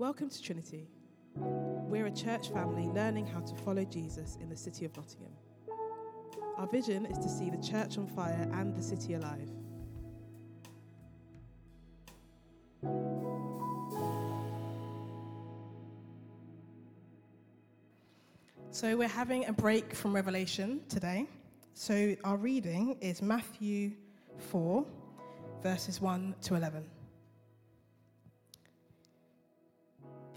Welcome to Trinity. We're a church family learning how to follow Jesus in the city of Nottingham. Our vision is to see the church on fire and the city alive. So, we're having a break from Revelation today. So, our reading is Matthew 4, verses 1 to 11.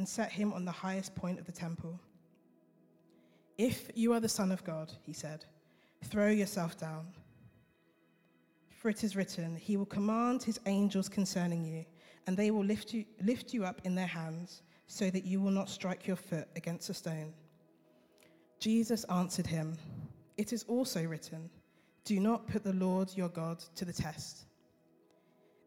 and set him on the highest point of the temple. If you are the Son of God, he said, throw yourself down. For it is written, He will command His angels concerning you, and they will lift you, lift you up in their hands, so that you will not strike your foot against a stone. Jesus answered him, It is also written, Do not put the Lord your God to the test.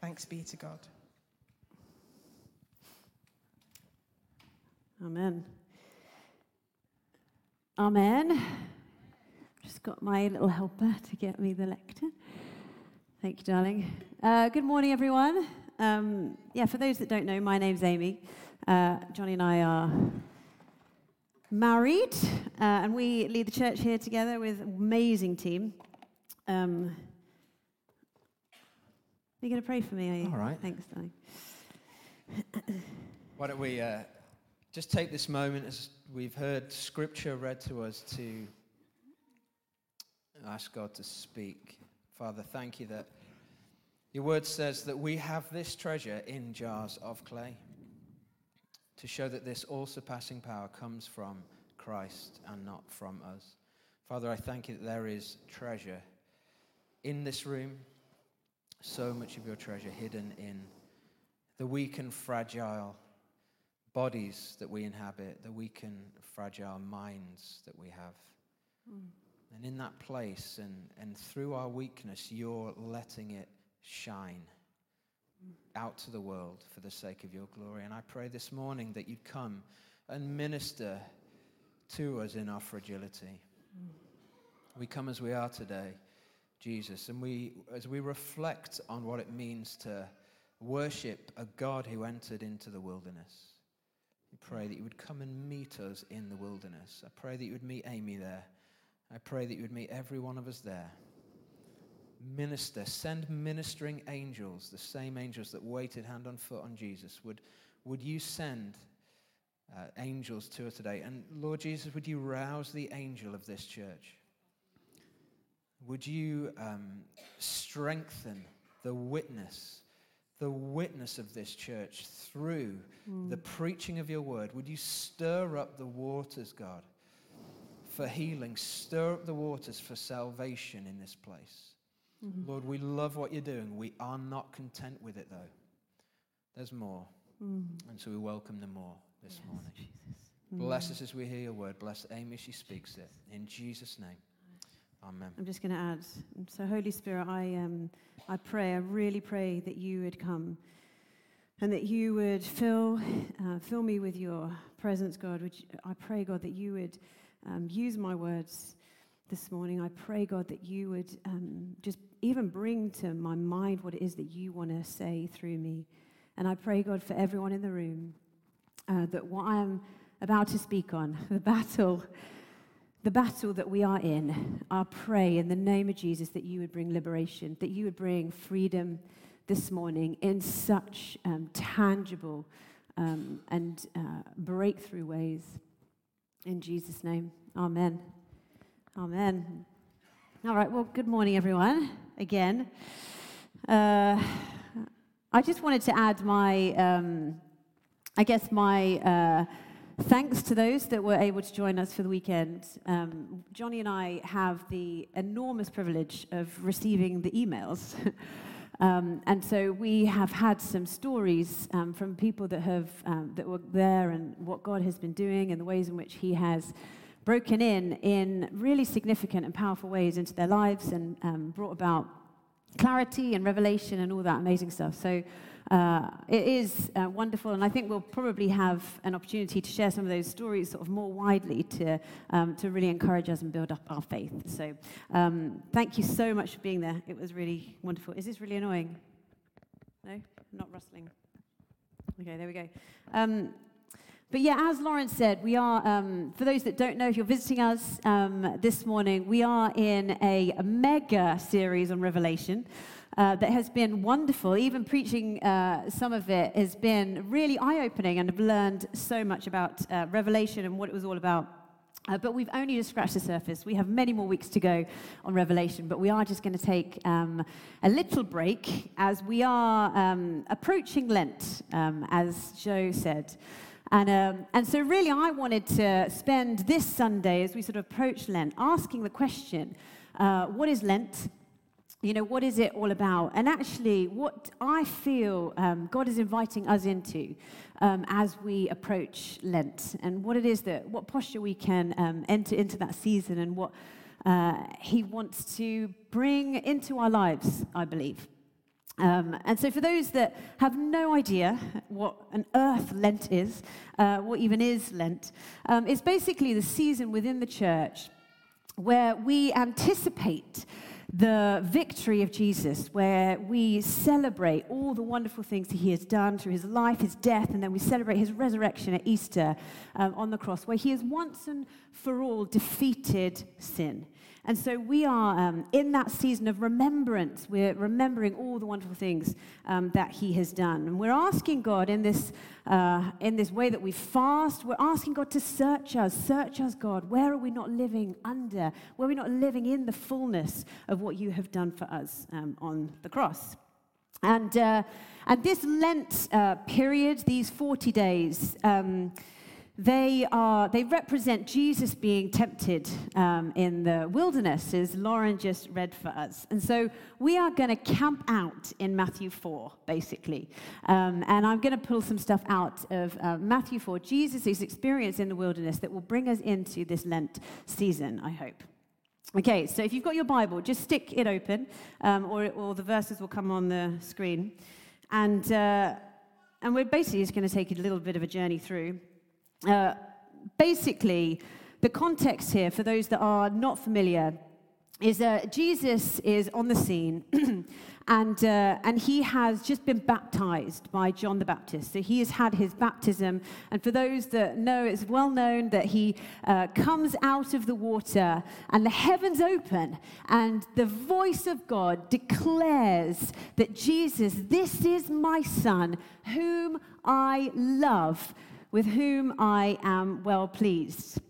Thanks be to God. Amen. Amen. Just got my little helper to get me the lectern. Thank you, darling. Uh, good morning, everyone. Um, yeah, for those that don't know, my name's Amy. Uh, Johnny and I are married, uh, and we lead the church here together with an amazing team. Um, are you going to pray for me? Are you? All right. Thanks, darling. Why don't we uh, just take this moment as we've heard scripture read to us to ask God to speak. Father, thank you that your word says that we have this treasure in jars of clay to show that this all surpassing power comes from Christ and not from us. Father, I thank you that there is treasure in this room, so much of your treasure hidden in the weak and fragile bodies that we inhabit, the weak and fragile minds that we have. Mm. And in that place and, and through our weakness, you're letting it shine out to the world for the sake of your glory. And I pray this morning that you'd come and minister to us in our fragility. Mm. We come as we are today, Jesus, and we, as we reflect on what it means to worship a God who entered into the wilderness we pray that you would come and meet us in the wilderness. I pray that you would meet Amy there. I pray that you would meet every one of us there. Minister, send ministering angels, the same angels that waited hand on foot on Jesus. Would, would you send uh, angels to us today? And Lord Jesus, would you rouse the angel of this church? Would you um, strengthen the witness the witness of this church through mm. the preaching of your word. Would you stir up the waters, God, for healing? Stir up the waters for salvation in this place. Mm-hmm. Lord, we love what you're doing. We are not content with it, though. There's more. Mm. And so we welcome the more this yes, morning. Jesus. Bless us as we hear your word. Bless Amy as she speaks it. In Jesus' name. Amen. I'm just going to add. So, Holy Spirit, I, um, I pray, I really pray that you would come and that you would fill, uh, fill me with your presence, God. Which I pray, God, that you would um, use my words this morning. I pray, God, that you would um, just even bring to my mind what it is that you want to say through me. And I pray, God, for everyone in the room uh, that what I'm about to speak on, the battle the battle that we are in, I pray in the name of Jesus that you would bring liberation, that you would bring freedom this morning in such um, tangible um, and uh, breakthrough ways. In Jesus' name, amen. Amen. All right, well, good morning, everyone, again. Uh, I just wanted to add my, um, I guess, my uh, thanks to those that were able to join us for the weekend. Um, Johnny and I have the enormous privilege of receiving the emails. Um, and so we have had some stories um, from people that have um, that were there and what God has been doing and the ways in which He has broken in in really significant and powerful ways into their lives and um, brought about clarity and revelation and all that amazing stuff. So uh, it is uh, wonderful, and I think we'll probably have an opportunity to share some of those stories sort of more widely to, um, to really encourage us and build up our faith. So um, thank you so much for being there. It was really wonderful. Is this really annoying? No? Not rustling. Okay, there we go. Um, but yeah, as Lawrence said, we are, um, for those that don't know, if you're visiting us um, this morning, we are in a, a mega series on Revelation uh, that has been wonderful. Even preaching uh, some of it has been really eye opening, and I've learned so much about uh, Revelation and what it was all about. Uh, but we've only just scratched the surface. We have many more weeks to go on Revelation, but we are just going to take um, a little break as we are um, approaching Lent, um, as Joe said. And, um, and so, really, I wanted to spend this Sunday as we sort of approach Lent asking the question uh, what is Lent? You know, what is it all about? And actually, what I feel um, God is inviting us into um, as we approach Lent, and what it is that, what posture we can um, enter into that season, and what uh, He wants to bring into our lives, I believe. Um, and so, for those that have no idea what an earth Lent is, uh, what even is Lent, um, it's basically the season within the church where we anticipate the victory of Jesus, where we celebrate all the wonderful things that he has done through his life, his death, and then we celebrate his resurrection at Easter um, on the cross, where he has once and for all defeated sin. And so we are um, in that season of remembrance. We're remembering all the wonderful things um, that He has done. And we're asking God in this, uh, in this way that we fast, we're asking God to search us. Search us, God. Where are we not living under? Where are we not living in the fullness of what you have done for us um, on the cross? And, uh, and this Lent uh, period, these 40 days, um, they, are, they represent Jesus being tempted um, in the wilderness, as Lauren just read for us. And so we are going to camp out in Matthew 4, basically. Um, and I'm going to pull some stuff out of uh, Matthew 4, Jesus' experience in the wilderness that will bring us into this Lent season, I hope. Okay, so if you've got your Bible, just stick it open, um, or, or the verses will come on the screen. And, uh, and we're basically just going to take a little bit of a journey through. Uh, basically, the context here, for those that are not familiar, is that Jesus is on the scene and, uh, and he has just been baptized by John the Baptist. So he has had his baptism. And for those that know, it's well known that he uh, comes out of the water and the heavens open, and the voice of God declares that Jesus, this is my son, whom I love with whom I am well pleased.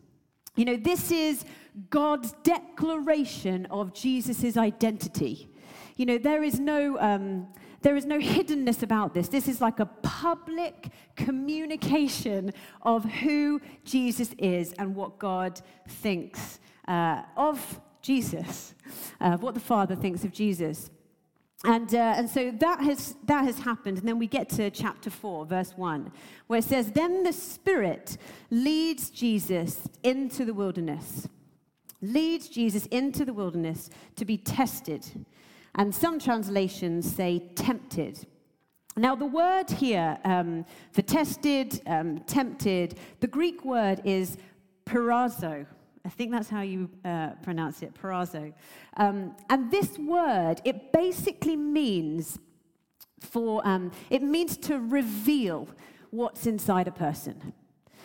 You know, this is God's declaration of Jesus' identity. You know, there is no. Um, there is no hiddenness about this. This is like a public communication of who Jesus is and what God thinks uh, of Jesus, uh, what the Father thinks of Jesus. And, uh, and so that has, that has happened. And then we get to chapter 4, verse 1, where it says, Then the Spirit leads Jesus into the wilderness, leads Jesus into the wilderness to be tested. And some translations say tempted. Now, the word here um, for tested, um, tempted, the Greek word is peirazo. I think that's how you uh, pronounce it, peirazo. Um, and this word, it basically means for, um, it means to reveal what's inside a person.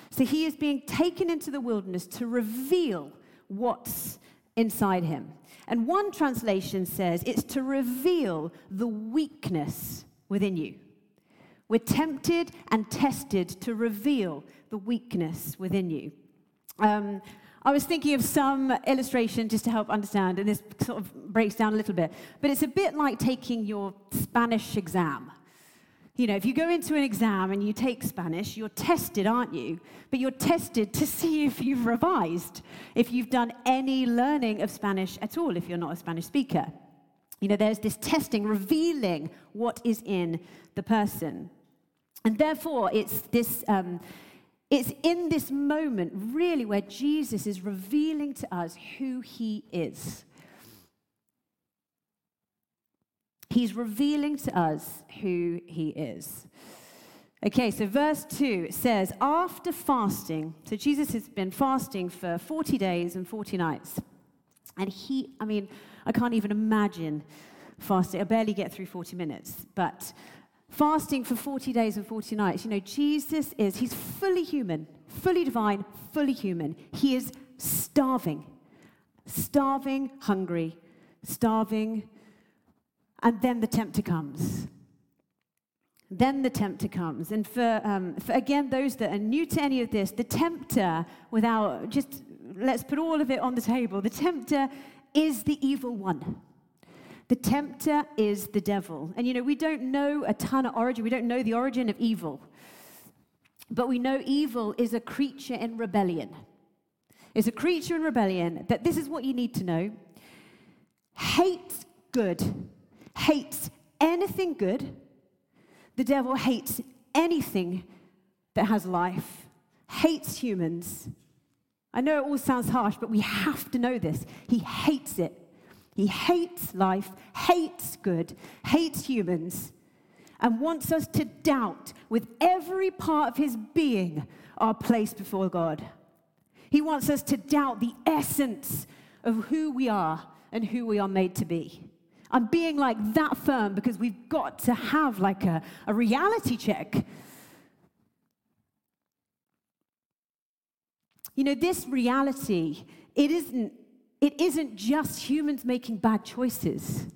So he is being taken into the wilderness to reveal what's inside him. And one translation says it's to reveal the weakness within you. We're tempted and tested to reveal the weakness within you. Um, I was thinking of some illustration just to help understand, and this sort of breaks down a little bit. But it's a bit like taking your Spanish exam. You know, if you go into an exam and you take Spanish, you're tested, aren't you? But you're tested to see if you've revised, if you've done any learning of Spanish at all, if you're not a Spanish speaker. You know, there's this testing revealing what is in the person. And therefore, it's this. Um, it's in this moment, really, where Jesus is revealing to us who he is. He's revealing to us who he is. Okay, so verse 2 says, after fasting, so Jesus has been fasting for 40 days and 40 nights. And he, I mean, I can't even imagine fasting. I barely get through 40 minutes. But fasting for 40 days and 40 nights, you know, Jesus is, he's fully human, fully divine, fully human. He is starving, starving, hungry, starving. And then the tempter comes. Then the tempter comes. And for, um, for, again, those that are new to any of this, the tempter, without just, let's put all of it on the table, the tempter is the evil one. The tempter is the devil. And you know, we don't know a ton of origin, we don't know the origin of evil. But we know evil is a creature in rebellion. It's a creature in rebellion that this is what you need to know hates good, hates anything good. The devil hates anything that has life, hates humans. I know it all sounds harsh, but we have to know this. He hates it. He hates life, hates good, hates humans, and wants us to doubt with every part of his being our place before God. He wants us to doubt the essence of who we are and who we are made to be. I'm being like that firm because we've got to have like a, a reality check. You know, this reality, it isn't it isn't just humans making bad choices.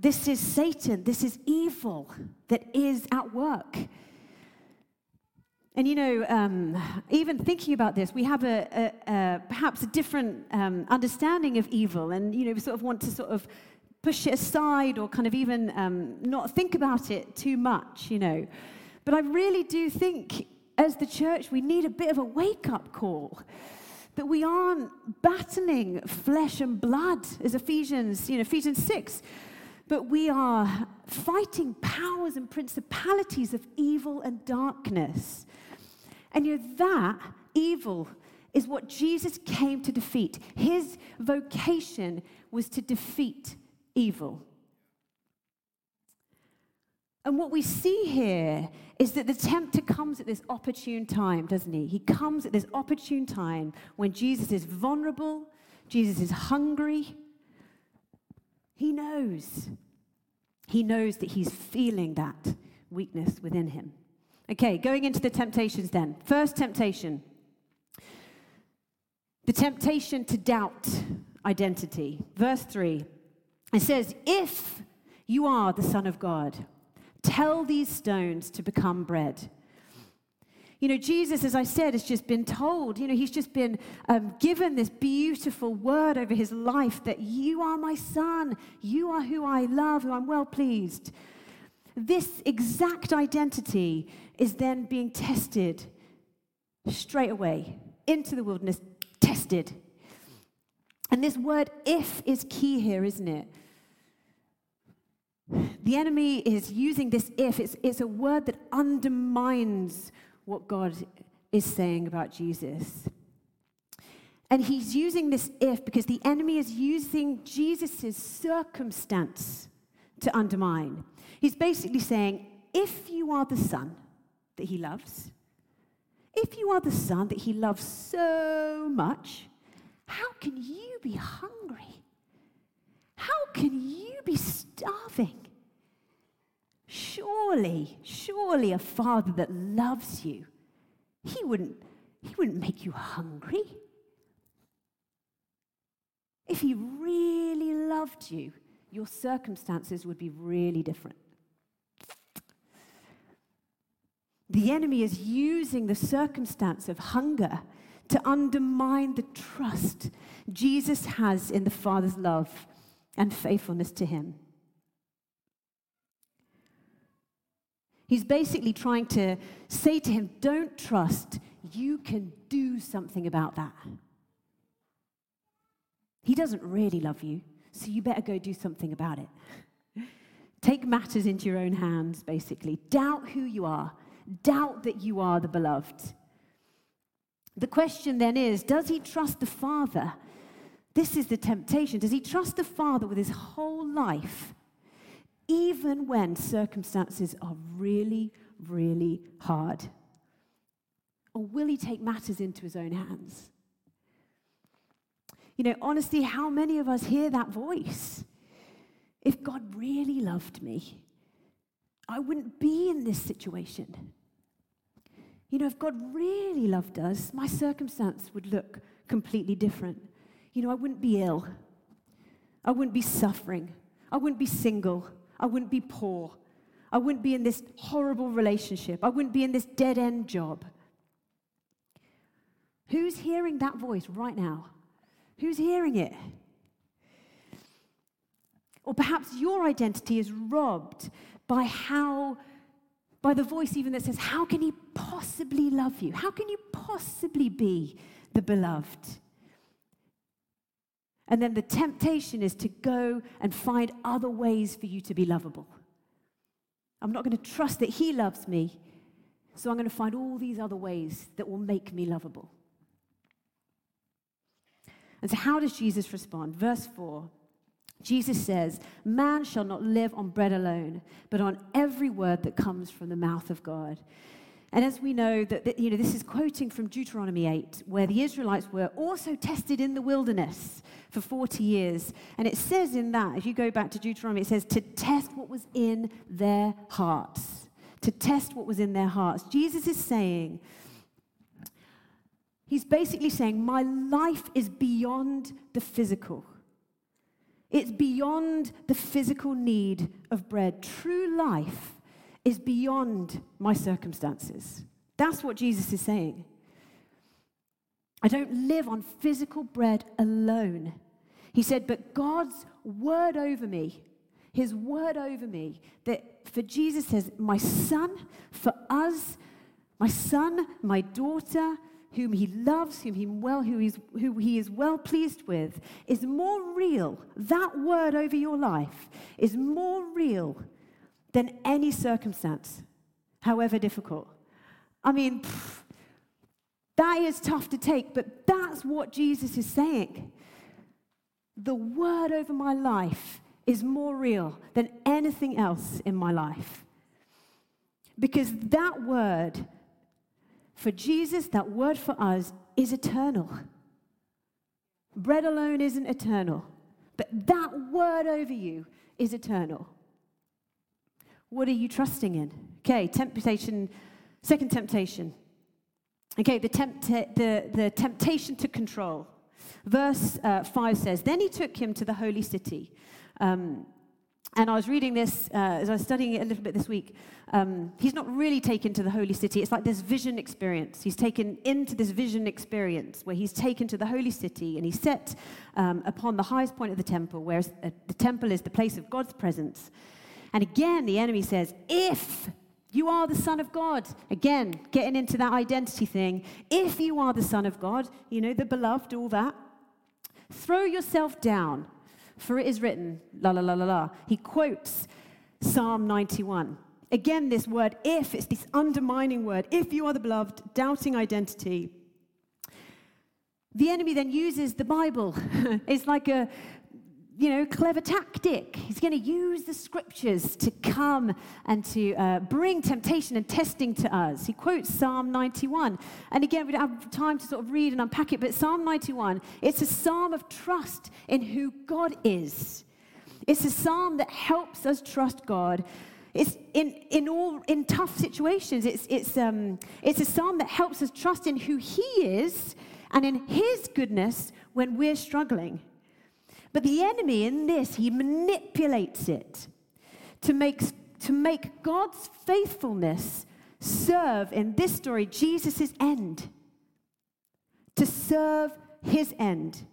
This is Satan, this is evil that is at work. And you know, um, even thinking about this, we have a, a, a perhaps a different um, understanding of evil, and you know, we sort of want to sort of push it aside or kind of even um, not think about it too much, you know. But I really do think, as the church, we need a bit of a wake up call that we aren't battling flesh and blood, as Ephesians, you know, Ephesians 6, but we are fighting powers and principalities of evil and darkness. And you know, that evil is what Jesus came to defeat. His vocation was to defeat evil. And what we see here is that the tempter comes at this opportune time, doesn't he? He comes at this opportune time when Jesus is vulnerable, Jesus is hungry. He knows. He knows that he's feeling that weakness within him. Okay, going into the temptations then. First temptation the temptation to doubt identity. Verse 3 it says, If you are the Son of God, Tell these stones to become bread. You know, Jesus, as I said, has just been told, you know, he's just been um, given this beautiful word over his life that you are my son, you are who I love, who I'm well pleased. This exact identity is then being tested straight away into the wilderness, tested. And this word if is key here, isn't it? The enemy is using this if. It's, it's a word that undermines what God is saying about Jesus. And he's using this if because the enemy is using Jesus' circumstance to undermine. He's basically saying, if you are the son that he loves, if you are the son that he loves so much, how can you be hungry? How can you be starving? Surely, surely a father that loves you, he wouldn't, he wouldn't make you hungry. If he really loved you, your circumstances would be really different. the enemy is using the circumstance of hunger to undermine the trust Jesus has in the Father's love and faithfulness to him. He's basically trying to say to him, Don't trust, you can do something about that. He doesn't really love you, so you better go do something about it. Take matters into your own hands, basically. Doubt who you are, doubt that you are the beloved. The question then is Does he trust the Father? This is the temptation. Does he trust the Father with his whole life, even when circumstances are really, really hard? Or will he take matters into his own hands? You know, honestly, how many of us hear that voice? If God really loved me, I wouldn't be in this situation. You know, if God really loved us, my circumstance would look completely different. You know, I wouldn't be ill. I wouldn't be suffering. I wouldn't be single. I wouldn't be poor. I wouldn't be in this horrible relationship. I wouldn't be in this dead end job. Who's hearing that voice right now? Who's hearing it? Or perhaps your identity is robbed by how, by the voice even that says, How can he possibly love you? How can you possibly be the beloved? And then the temptation is to go and find other ways for you to be lovable. I'm not going to trust that he loves me, so I'm going to find all these other ways that will make me lovable. And so, how does Jesus respond? Verse 4 Jesus says, Man shall not live on bread alone, but on every word that comes from the mouth of God. And as we know, that, you know, this is quoting from Deuteronomy 8, where the Israelites were also tested in the wilderness for 40 years. And it says in that, if you go back to Deuteronomy, it says to test what was in their hearts. To test what was in their hearts. Jesus is saying, He's basically saying, My life is beyond the physical. It's beyond the physical need of bread. True life is beyond my circumstances. That's what Jesus is saying. I don't live on physical bread alone. He said, but God's word over me, his word over me, that for Jesus says, my son, for us, my son, my daughter, whom he loves, whom he well, who, he's, who he is well pleased with, is more real. That word over your life is more real than any circumstance, however difficult. I mean, pff, that is tough to take, but that's what Jesus is saying. The word over my life is more real than anything else in my life. Because that word for Jesus, that word for us, is eternal. Bread alone isn't eternal, but that word over you is eternal. What are you trusting in? Okay, temptation, second temptation. Okay, the, tempt- the, the temptation to control. Verse uh, 5 says, Then he took him to the holy city. Um, and I was reading this uh, as I was studying it a little bit this week. Um, he's not really taken to the holy city. It's like this vision experience. He's taken into this vision experience where he's taken to the holy city and he's set um, upon the highest point of the temple, where uh, the temple is the place of God's presence. And again, the enemy says, If you are the Son of God, again, getting into that identity thing, if you are the Son of God, you know, the beloved, all that, throw yourself down, for it is written, la la la la la. He quotes Psalm 91. Again, this word, if, it's this undermining word. If you are the beloved, doubting identity. The enemy then uses the Bible. it's like a, you know, clever tactic. He's going to use the scriptures to come and to uh, bring temptation and testing to us. He quotes Psalm 91. And again, we don't have time to sort of read and unpack it, but Psalm 91, it's a psalm of trust in who God is. It's a psalm that helps us trust God. It's in, in all in tough situations. It's, it's, um, it's a psalm that helps us trust in who He is and in His goodness when we're struggling. But the enemy in this, he manipulates it to make, to make God's faithfulness serve in this story Jesus' end. To serve his end.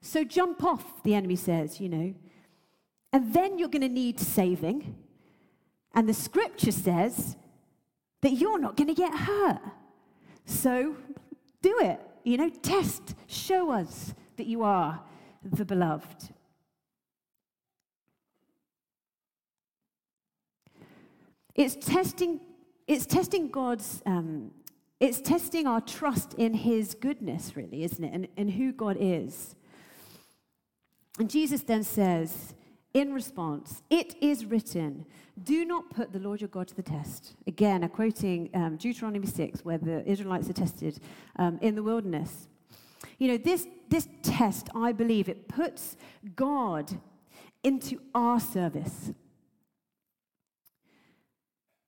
So jump off, the enemy says, you know. And then you're going to need saving. And the scripture says that you're not going to get hurt. So do it. You know, test, show us that you are the beloved. It's testing, it's testing God's, um, it's testing our trust in His goodness, really, isn't it? And, and who God is. And Jesus then says, in response, it is written, do not put the Lord your God to the test. Again, I'm quoting um, Deuteronomy 6, where the Israelites are tested um, in the wilderness. You know, this, this test, I believe, it puts God into our service.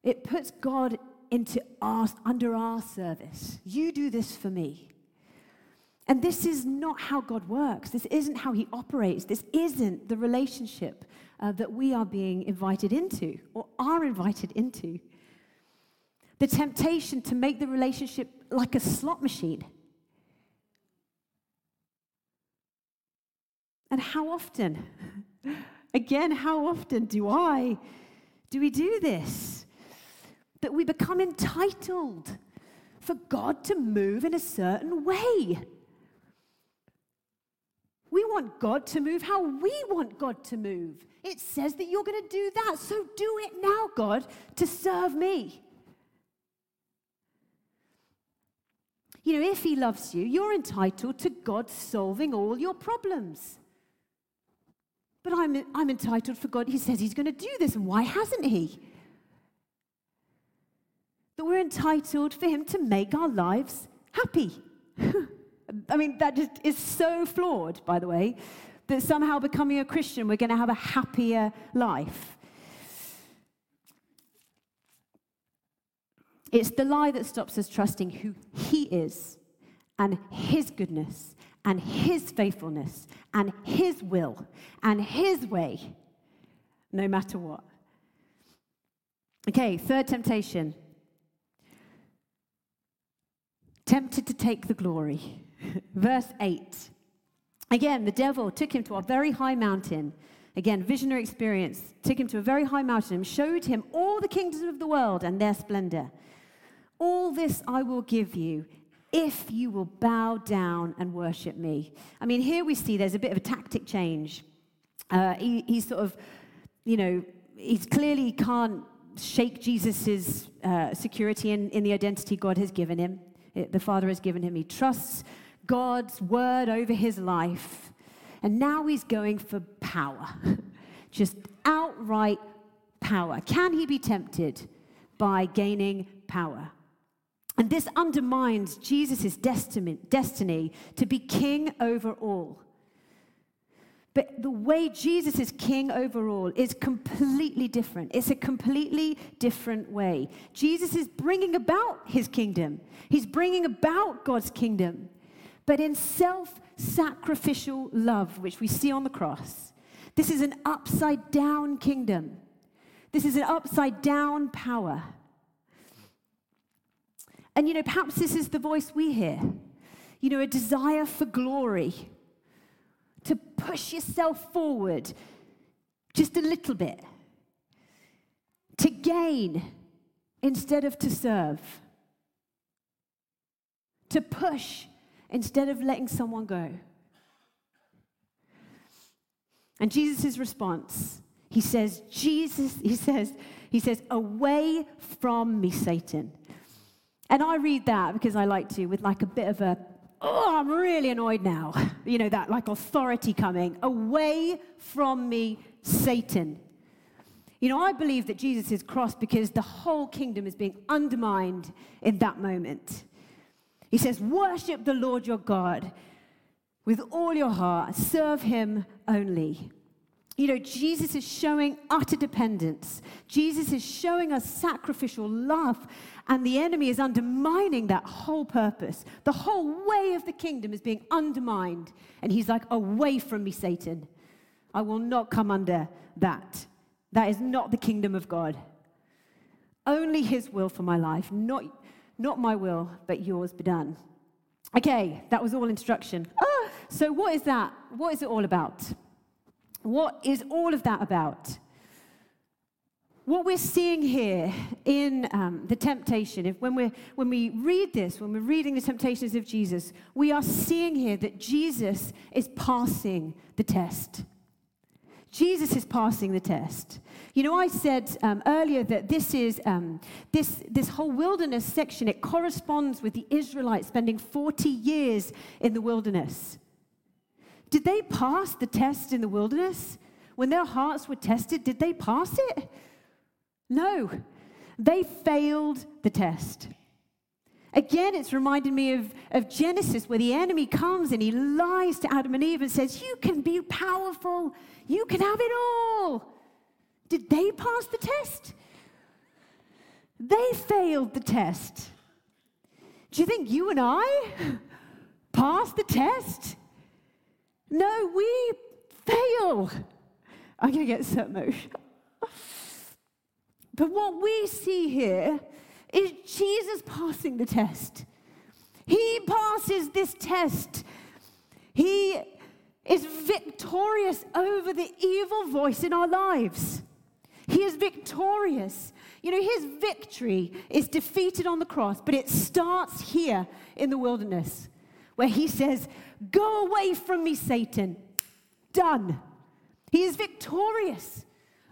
It puts God into our, under our service. You do this for me. And this is not how God works. This isn't how He operates. This isn't the relationship uh, that we are being invited into or are invited into. The temptation to make the relationship like a slot machine. And how often, again, how often do I, do we do this? That we become entitled for God to move in a certain way. We want God to move how we want God to move. It says that you're going to do that. So do it now, God, to serve me. You know, if He loves you, you're entitled to God solving all your problems. But I'm, I'm entitled for God. He says He's going to do this, and why hasn't He? That we're entitled for Him to make our lives happy. I mean, that just is so flawed, by the way, that somehow becoming a Christian, we're going to have a happier life. It's the lie that stops us trusting who He is and His goodness and His faithfulness and His will and His way, no matter what. Okay, third temptation tempted to take the glory. Verse 8. Again, the devil took him to a very high mountain. Again, visionary experience. Took him to a very high mountain and showed him all the kingdoms of the world and their splendor. All this I will give you if you will bow down and worship me. I mean, here we see there's a bit of a tactic change. Uh, he, he's sort of, you know, he's clearly can't shake Jesus' uh, security in, in the identity God has given him, it, the Father has given him. He trusts God's word over his life. And now he's going for power, just outright power. Can he be tempted by gaining power? And this undermines Jesus' destiny, to be king over all. But the way Jesus is king over all is completely different. It's a completely different way. Jesus is bringing about his kingdom, he's bringing about God's kingdom but in self sacrificial love, which we see on the cross. This is an upside down kingdom. This is an upside down power. And you know, perhaps this is the voice we hear. You know, a desire for glory, to push yourself forward just a little bit, to gain instead of to serve, to push instead of letting someone go. And Jesus' response, he says, Jesus, he says, he says, away from me, Satan. And I read that because I like to with like a bit of a, oh, I'm really annoyed now. You know, that like authority coming. Away from me, Satan. You know, I believe that Jesus is crossed because the whole kingdom is being undermined in that moment. He says, Worship the Lord your God with all your heart, serve him only. You know, Jesus is showing utter dependence. Jesus is showing us sacrificial love, and the enemy is undermining that whole purpose. The whole way of the kingdom is being undermined. And he's like, Away from me, Satan. I will not come under that. That is not the kingdom of God. Only His will for my life, not, not my will, but yours be done. Okay, that was all instruction. Ah, so, what is that? What is it all about? What is all of that about? What we're seeing here in um, the temptation, if when, we're, when we read this, when we're reading the temptations of Jesus, we are seeing here that Jesus is passing the test. Jesus is passing the test. You know, I said um, earlier that this is um, this this whole wilderness section. It corresponds with the Israelites spending 40 years in the wilderness. Did they pass the test in the wilderness? When their hearts were tested, did they pass it? No, they failed the test. Again, it's reminded me of, of Genesis, where the enemy comes and he lies to Adam and Eve and says, You can be powerful, you can have it all. Did they pass the test? They failed the test. Do you think you and I passed the test? No, we fail. I'm going to get so emotional. But what we see here is Jesus passing the test. He passes this test. He is victorious over the evil voice in our lives. He is victorious. You know, his victory is defeated on the cross, but it starts here in the wilderness where he says, Go away from me, Satan. Done. He is victorious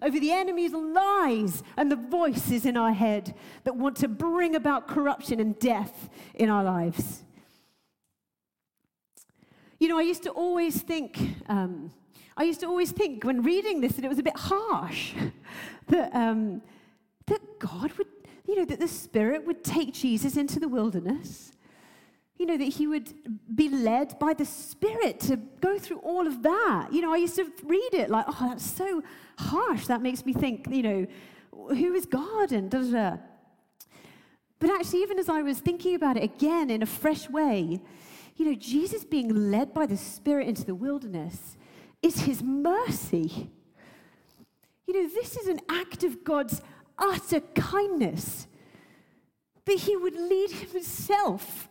over the enemy's lies and the voices in our head that want to bring about corruption and death in our lives. You know, I used to always think, um, I used to always think when reading this that it was a bit harsh that, um, that God would, you know, that the Spirit would take Jesus into the wilderness you know, that he would be led by the Spirit to go through all of that. You know, I used to read it like, oh, that's so harsh. That makes me think, you know, who is God and da da da. But actually, even as I was thinking about it again in a fresh way, you know, Jesus being led by the Spirit into the wilderness is his mercy. You know, this is an act of God's utter kindness that he would lead himself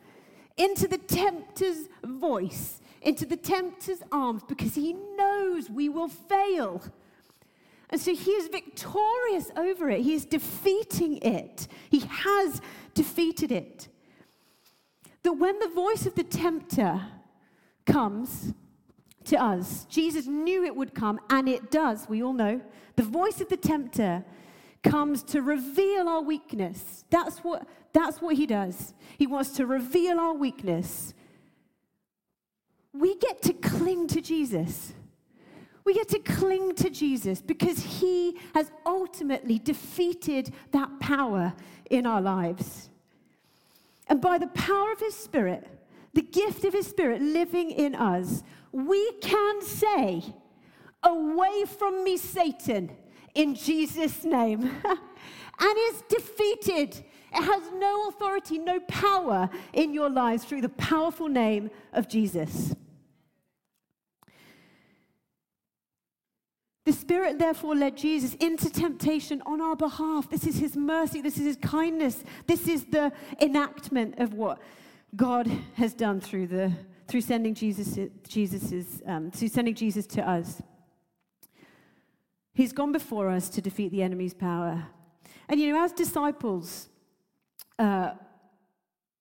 into the tempter's voice, into the tempter's arms, because he knows we will fail. And so he is victorious over it. He is defeating it. He has defeated it. That when the voice of the tempter comes to us, Jesus knew it would come, and it does, we all know. The voice of the tempter comes to reveal our weakness. That's what, that's what he does. He wants to reveal our weakness. We get to cling to Jesus. We get to cling to Jesus because he has ultimately defeated that power in our lives. And by the power of his spirit, the gift of his spirit living in us, we can say, Away from me, Satan in Jesus' name. and is defeated. It has no authority, no power in your lives through the powerful name of Jesus. The Spirit therefore led Jesus into temptation on our behalf. This is His mercy, this is His kindness, this is the enactment of what God has done through, the, through sending Jesus, Jesus's, um, through sending Jesus to us. He's gone before us to defeat the enemy's power. And you know, as disciples, uh,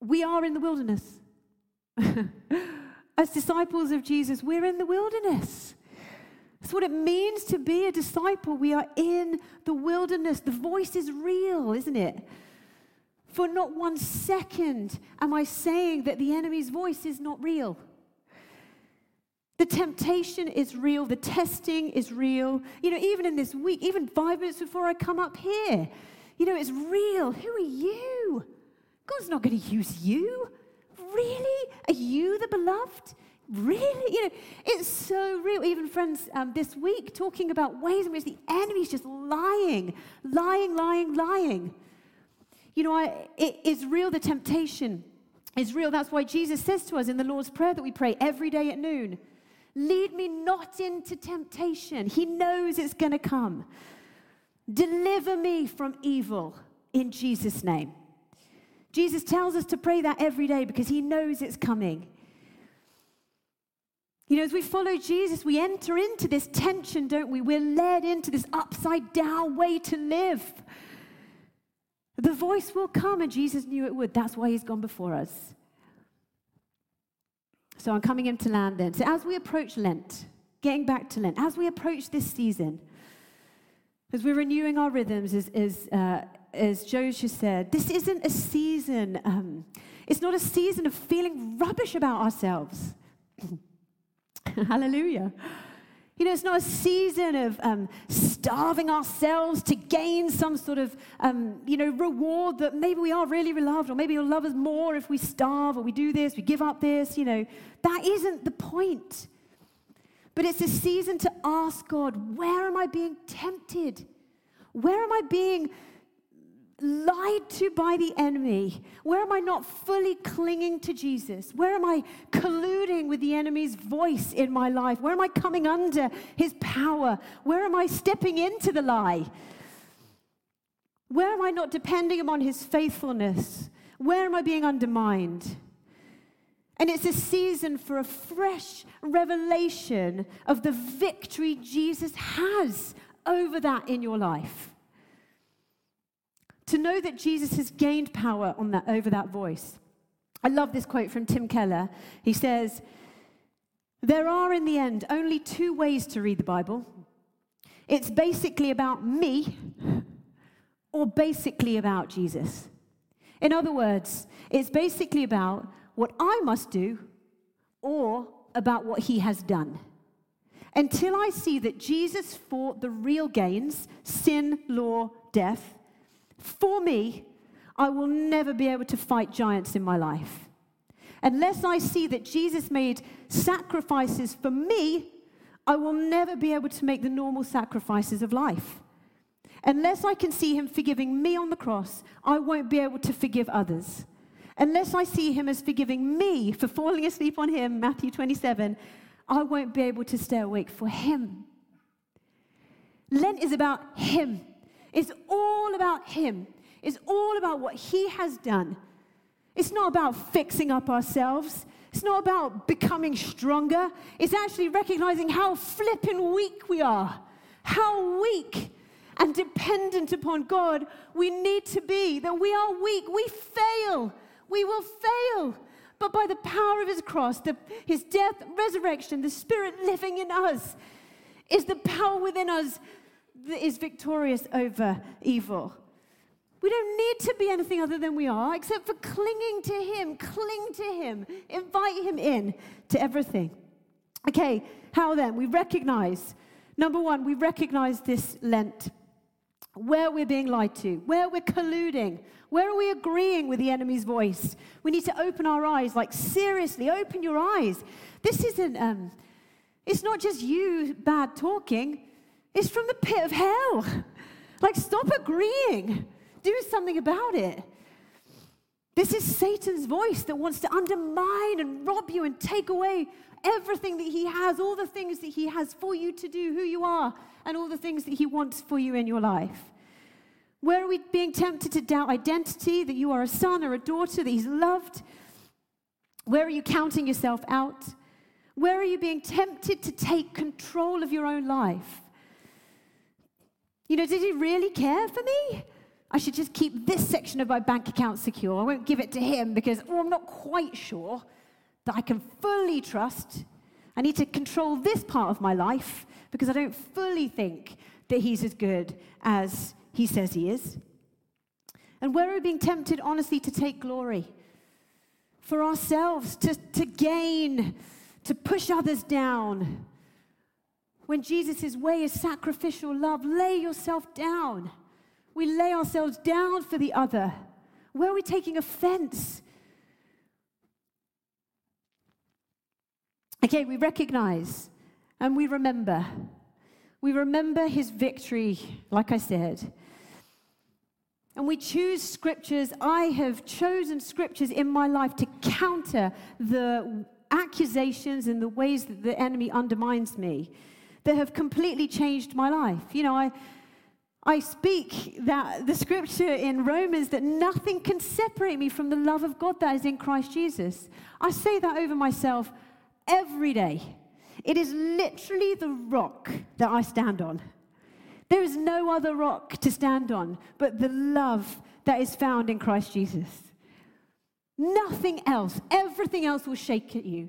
we are in the wilderness. as disciples of Jesus, we're in the wilderness. That's what it means to be a disciple. We are in the wilderness. The voice is real, isn't it? For not one second am I saying that the enemy's voice is not real. The temptation is real, the testing is real. You know, even in this week, even five minutes before I come up here, you know, it's real. Who are you? God's not going to use you. Really? Are you the beloved? Really? You know, it's so real. Even friends um, this week talking about ways in which the enemy's just lying, lying, lying, lying. You know, I, it is real, the temptation is real. That's why Jesus says to us in the Lord's Prayer that we pray every day at noon Lead me not into temptation. He knows it's going to come. Deliver me from evil. in Jesus' name. Jesus tells us to pray that every day because he knows it's coming. You know, as we follow Jesus, we enter into this tension, don't we? We're led into this upside down way to live. The voice will come, and Jesus knew it would. That's why he's gone before us. So I'm coming into land then. So as we approach Lent, getting back to Lent, as we approach this season, as we're renewing our rhythms, as, as, uh, as Joshua said, this isn't a season, um, it's not a season of feeling rubbish about ourselves. Hallelujah. You know, it's not a season of um, starving ourselves to gain some sort of, um, you know, reward that maybe we are really loved, or maybe you'll love us more if we starve, or we do this, we give up this. You know, that isn't the point. But it's a season to ask God, where am I being tempted? Where am I being lied to by the enemy? Where am I not fully clinging to Jesus? Where am I colluding with the enemy's voice in my life? Where am I coming under his power? Where am I stepping into the lie? Where am I not depending upon his faithfulness? Where am I being undermined? And it's a season for a fresh revelation of the victory Jesus has over that in your life. To know that Jesus has gained power on that, over that voice. I love this quote from Tim Keller. He says, There are in the end only two ways to read the Bible it's basically about me or basically about Jesus. In other words, it's basically about what I must do or about what he has done. Until I see that Jesus fought the real gains sin, law, death for me, I will never be able to fight giants in my life. Unless I see that Jesus made sacrifices for me, I will never be able to make the normal sacrifices of life. Unless I can see him forgiving me on the cross, I won't be able to forgive others. Unless I see him as forgiving me for falling asleep on him, Matthew 27, I won't be able to stay awake for him. Lent is about him. It's all about him. It's all about what he has done. It's not about fixing up ourselves. It's not about becoming stronger. It's actually recognizing how flippin' weak we are. How weak and dependent upon God we need to be. That we are weak. We fail we will fail. But by the power of his cross, the, his death, resurrection, the spirit living in us, is the power within us is victorious over evil. We don't need to be anything other than we are, except for clinging to Him. Cling to Him. Invite Him in to everything. Okay, how then? We recognize, number one, we recognize this Lent, where we're being lied to, where we're colluding, where are we agreeing with the enemy's voice? We need to open our eyes. Like, seriously, open your eyes. This isn't, um, it's not just you bad talking, it's from the pit of hell. Like, stop agreeing, do something about it. This is Satan's voice that wants to undermine and rob you and take away everything that he has, all the things that he has for you to do, who you are, and all the things that he wants for you in your life. Where are we being tempted to doubt identity, that you are a son or a daughter, that he's loved? Where are you counting yourself out? Where are you being tempted to take control of your own life? You know, did he really care for me? I should just keep this section of my bank account secure. I won't give it to him because oh, I'm not quite sure that I can fully trust. I need to control this part of my life because I don't fully think that he's as good as he says he is. And where are we being tempted, honestly, to take glory? For ourselves, to, to gain, to push others down. When Jesus' way is sacrificial love, lay yourself down. We lay ourselves down for the other. Where are we taking offense? Okay, we recognize and we remember. We remember his victory, like I said. And we choose scriptures. I have chosen scriptures in my life to counter the accusations and the ways that the enemy undermines me that have completely changed my life. You know, I, I speak that the scripture in Romans that nothing can separate me from the love of God that is in Christ Jesus. I say that over myself every day. It is literally the rock that I stand on. There is no other rock to stand on but the love that is found in Christ Jesus. Nothing else, everything else will shake at you.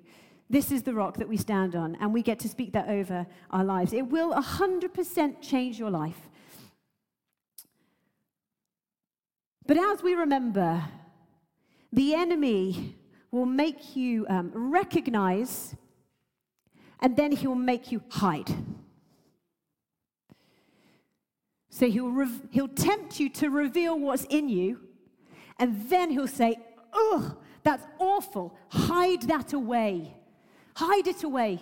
This is the rock that we stand on, and we get to speak that over our lives. It will 100% change your life. But as we remember, the enemy will make you um, recognize and then he will make you hide. So he'll, re- he'll tempt you to reveal what's in you, and then he'll say, Ugh, that's awful. Hide that away. Hide it away.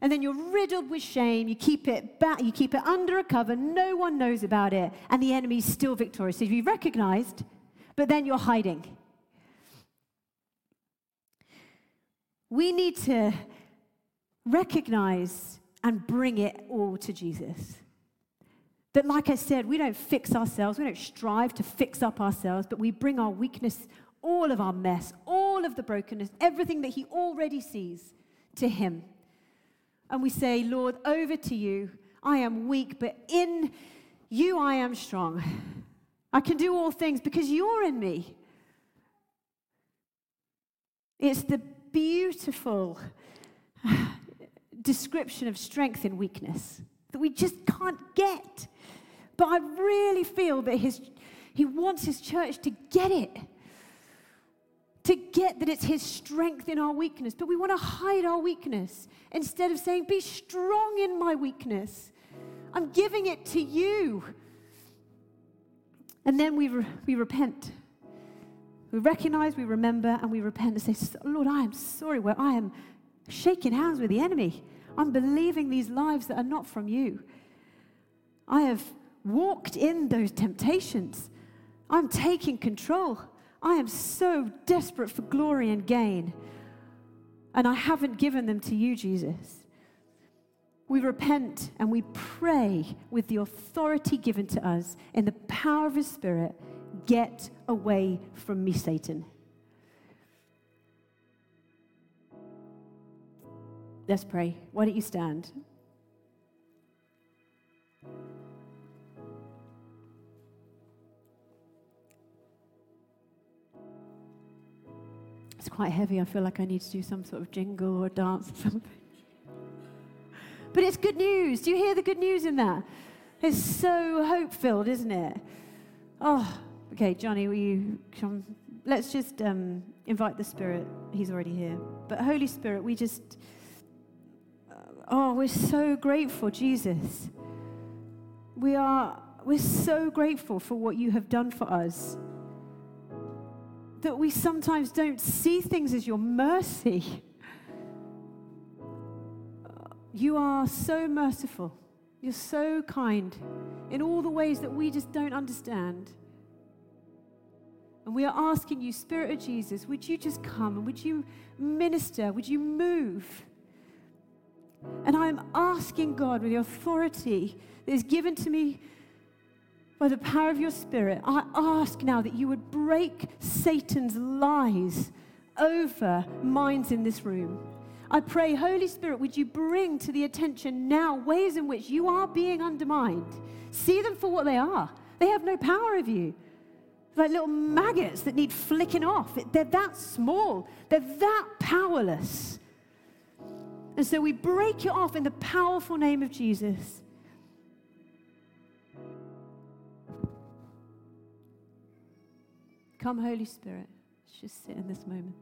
And then you're riddled with shame. You keep it back, you keep it under a cover. No one knows about it. And the enemy's still victorious. So you've recognized, but then you're hiding. We need to recognize and bring it all to Jesus. That, like I said, we don't fix ourselves, we don't strive to fix up ourselves, but we bring our weakness, all of our mess, all of the brokenness, everything that He already sees to Him. And we say, Lord, over to you. I am weak, but in you I am strong. I can do all things because you're in me. It's the beautiful description of strength and weakness that we just can't get. But I really feel that his, he wants his church to get it. To get that it's his strength in our weakness. But we want to hide our weakness instead of saying, Be strong in my weakness. I'm giving it to you. And then we, re- we repent. We recognize, we remember, and we repent and say, Lord, I am sorry where I am shaking hands with the enemy. I'm believing these lives that are not from you. I have walked in those temptations. I'm taking control. I am so desperate for glory and gain. And I haven't given them to you, Jesus. We repent and we pray with the authority given to us in the power of His Spirit get away from me, Satan. Let's pray. Why don't you stand? It's quite heavy. I feel like I need to do some sort of jingle or dance or something. But it's good news. Do you hear the good news in that? It's so hope filled, isn't it? Oh, okay, Johnny, will you come? Let's just um, invite the Spirit. He's already here. But Holy Spirit, we just Oh, we're so grateful, Jesus. We are we're so grateful for what you have done for us. That we sometimes don't see things as your mercy. You are so merciful. You're so kind in all the ways that we just don't understand. And we are asking you, Spirit of Jesus, would you just come and would you minister? Would you move? And I'm asking God with the authority that is given to me by the power of your Spirit, I ask now that you would break Satan's lies over minds in this room. I pray, Holy Spirit, would you bring to the attention now ways in which you are being undermined? See them for what they are. They have no power of you. Like little maggots that need flicking off. They're that small, they're that powerless. And so we break it off in the powerful name of Jesus. Come, Holy Spirit. Let's just sit in this moment.